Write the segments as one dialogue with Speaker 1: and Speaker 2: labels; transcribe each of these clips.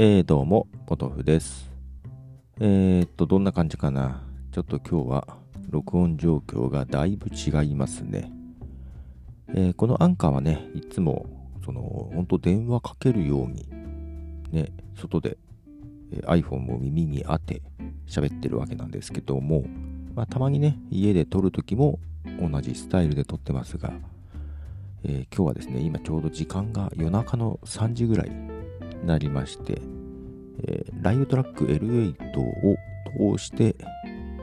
Speaker 1: えー、どうも、ポトフです。えー、っと、どんな感じかな。ちょっと今日は録音状況がだいぶ違いますね。えーこのアンカーはね、いつも、その、本当電話かけるように、ね、外で、え iPhone を耳に当て喋ってるわけなんですけども、まあ、たまにね、家で撮るときも同じスタイルで撮ってますが、え今日はですね、今ちょうど時間が夜中の3時ぐらいなりまして、えーライブトラック L8 を通して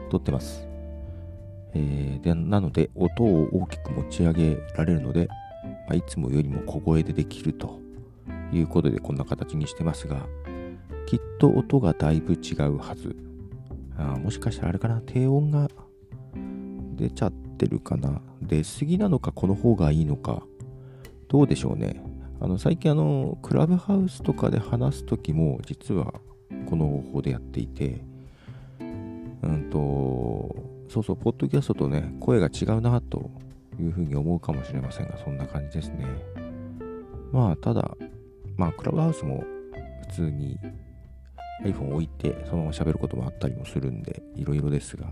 Speaker 1: 撮ってます。えーでなので、音を大きく持ち上げられるので、まあいつもよりも小声でできるということでこんな形にしてますが、きっと音がだいぶ違うはず。あもしかしたらあれかな、低音が出ちゃってるかな？出過ぎなのか、この方がいいのか。どうでしょうね。あの最近あの、クラブハウスとかで話すときも、実はこの方法でやっていて、うんと、そうそう、ポッドキャストとね、声が違うなというふうに思うかもしれませんが、そんな感じですね。まあ、ただ、まあ、クラブハウスも普通に iPhone を置いて、そのまま喋ることもあったりもするんで、いろいろですが、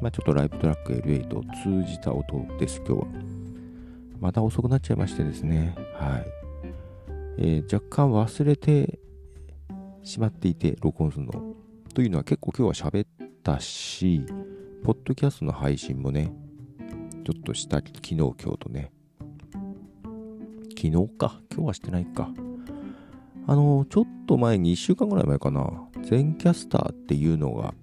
Speaker 1: まあ、ちょっとライブトラック L8 を通じた音です、今日は。また遅くなっちゃいましてですね、はい。えー若干忘れてしまっていて、録音するの。というのは結構今日は喋ったし、ポッドキャストの配信もね、ちょっとした昨日今日とね、昨日か、今日はしてないか。あの、ちょっと前に1週間ぐらい前かな、全キャスターっていうのが、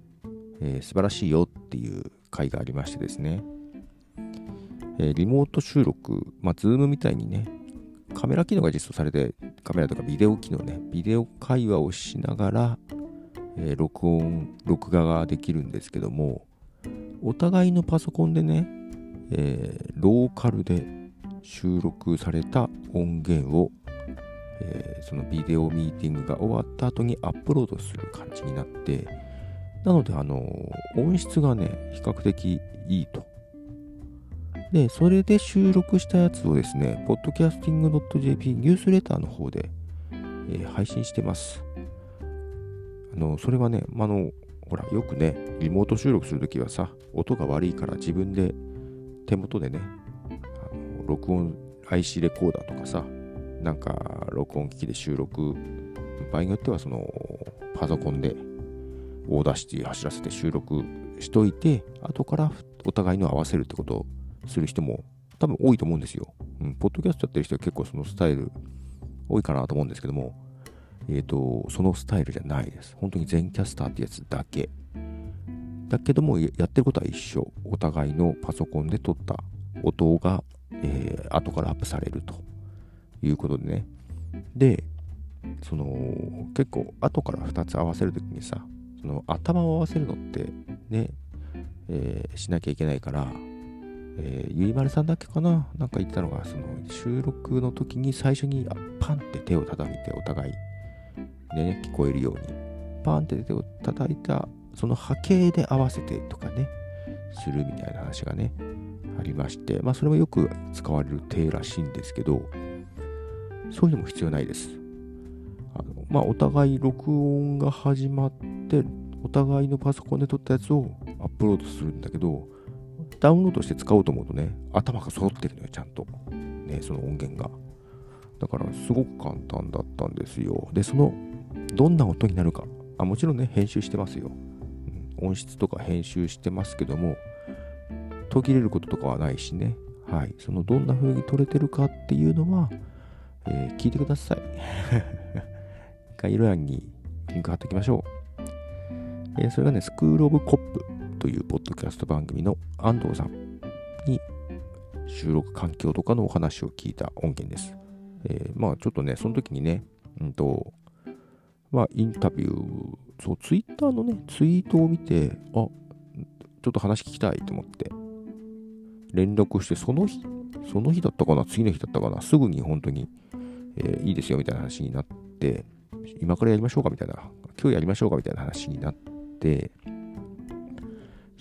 Speaker 1: えー素晴らしいよっていう回がありましてですね、えーリモート収録、まあ、 Zoom みたいにね、カメラ機能が実装されて、カメラとかビデオ機能ね、ビデオ会話をしながら、えー録音、録画ができるんですけども、お互いのパソコンでね、えーローカルで収録された音源を、えーそのビデオミーティングが終わった後にアップロードする感じになって、なので、あの音質がね、比較的いいと。で、それで収録したやつをですね、podcasting.jp ニュースレターの方で、えー配信してます。あの、それはね、まあの、ほら、よくね、リモート収録するときはさ、音が悪いから自分で手元でね、あの録音、IC レコーダーとかさ、なんか録音機器で収録、場合によってはそのパソコンで Audacity 走らせて収録しといて、後からお互いの合わせるってことをする人も多分多いと思うんですよ。うん、ポッドキャストやってる人は結構そのスタイル多いかなと思うんですけども、えっ、と、そのスタイルじゃないです。本当に Zencastr ってやつだけ。だけども、ややってることは一緒。お互いのパソコンで撮った音が、えー後からアップされるということでね。で、その、結構後から2つ合わせるときにさ、その頭を合わせるのってね、えーしなきゃいけないから、えーゆいまるさんだけかな？なんか言ったのが、その収録の時に最初にあパンって手を叩いてお互いでね、聞こえるように、パンって手を叩いた、その波形で合わせてとかね、するみたいな話がね、ありまして、まあそれもよく使われる手らしいんですけど、そういうのも必要ないです。あのまあお互い録音が始まって、お互いのパソコンで撮ったやつをアップロードするんだけど、ダウンロードして使おうと思うとね、頭が揃ってるのよ、ちゃんと。ね、その音源が。だから、すごく簡単だったんですよ。で、その、どんな音になるか。あ、もちろんね、編集してますよ。うん音質とか編集してますけども、途切れることとかはないしね。はい。その、どんな風に撮れてるかっていうのは、えー聞いてください。概要欄にリンク貼っておきましょう。えーそれがね、スクールオブコップというポッドキャスト番組の安藤さんに収録環境とかのお話を聞いた音源です。えーまあちょっとね、その時にね、うんと、まあインタビュー、そう、ツイッターのね、ツイートを見て、あ、ちょっと話聞きたいと思って、連絡して、その日、その日だったかな、次の日だったかな、すぐに本当に、えーいいですよみたいな話になって、今からやりましょうかみたいな、今日やりましょうかみたいな話になって、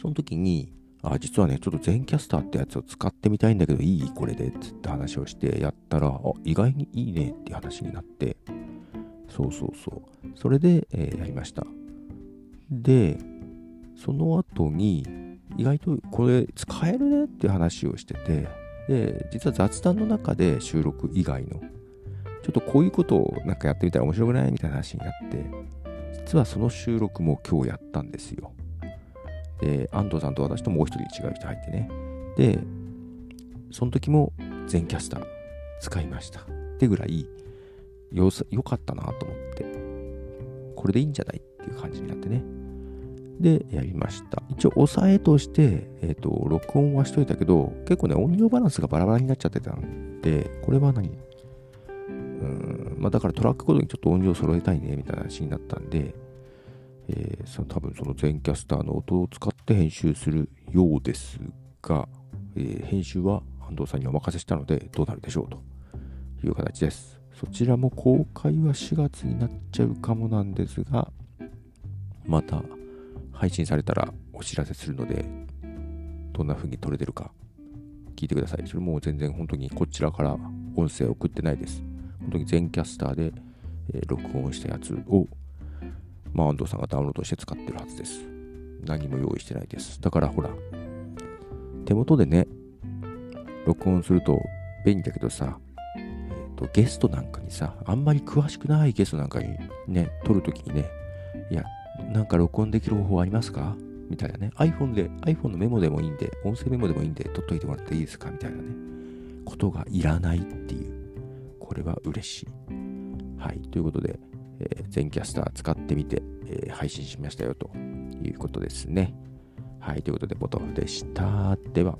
Speaker 1: その時に、あ、実はね、ちょっと全キャスターってやつを使ってみたいんだけど、いい？これでっつって話をしてやったら、あ、意外にいいねって話になって、そうそうそう。それで、えーやりました。で、その後に、意外とこれ使えるねって話をしてて、で、実は雑談の中で収録以外の、ちょっとこういうことをなんかやってみたら面白くない？みたいな話になって、実はその収録も今日やったんですよ。で、安藤さんと私ともう一人違う人入ってね。で、その時も全キャスター使いました。ってぐらいよさ、良かったなと思って、これでいいんじゃないっていう感じになってね。で、やりました。一応、押さえとして、えっ、と、録音はしといたけど、結構ね、音量バランスがバラバラになっちゃってたんで、これは何うん、まあだからトラックごとにちょっと音量揃えたいね、みたいな話になったんで、えー、その多分その全キャスターの音を使って編集するようですが、えー編集は安藤さんにお任せしたので、どうなるでしょうという形です。そちらも公開は4月になっちゃうかもなんですが、また配信されたらお知らせするので、どんな風に撮れてるか聞いてください。それも全然本当にこちらから音声送ってないです。本当に全キャスターで、え録音したやつを、まあ、安藤さんがダウンロードして使ってるはずです。何も用意してないです。だからほら、手元でね、録音すると便利だけどさ、えーとゲストなんかにさ、あんまり詳しくないゲストなんかにね、撮るときにね、いや、なんか録音できる方法ありますか？みたいなね。iPhone で、iPhone のメモでもいいんで、音声メモでもいいんで、撮っといてもらっていいですか？みたいなね。ことがいらないっていう。これは嬉しい。はい。ということで、え全キャスター使ってみて、え配信しましたよということですね。はい。ということで、ボトフでした。では。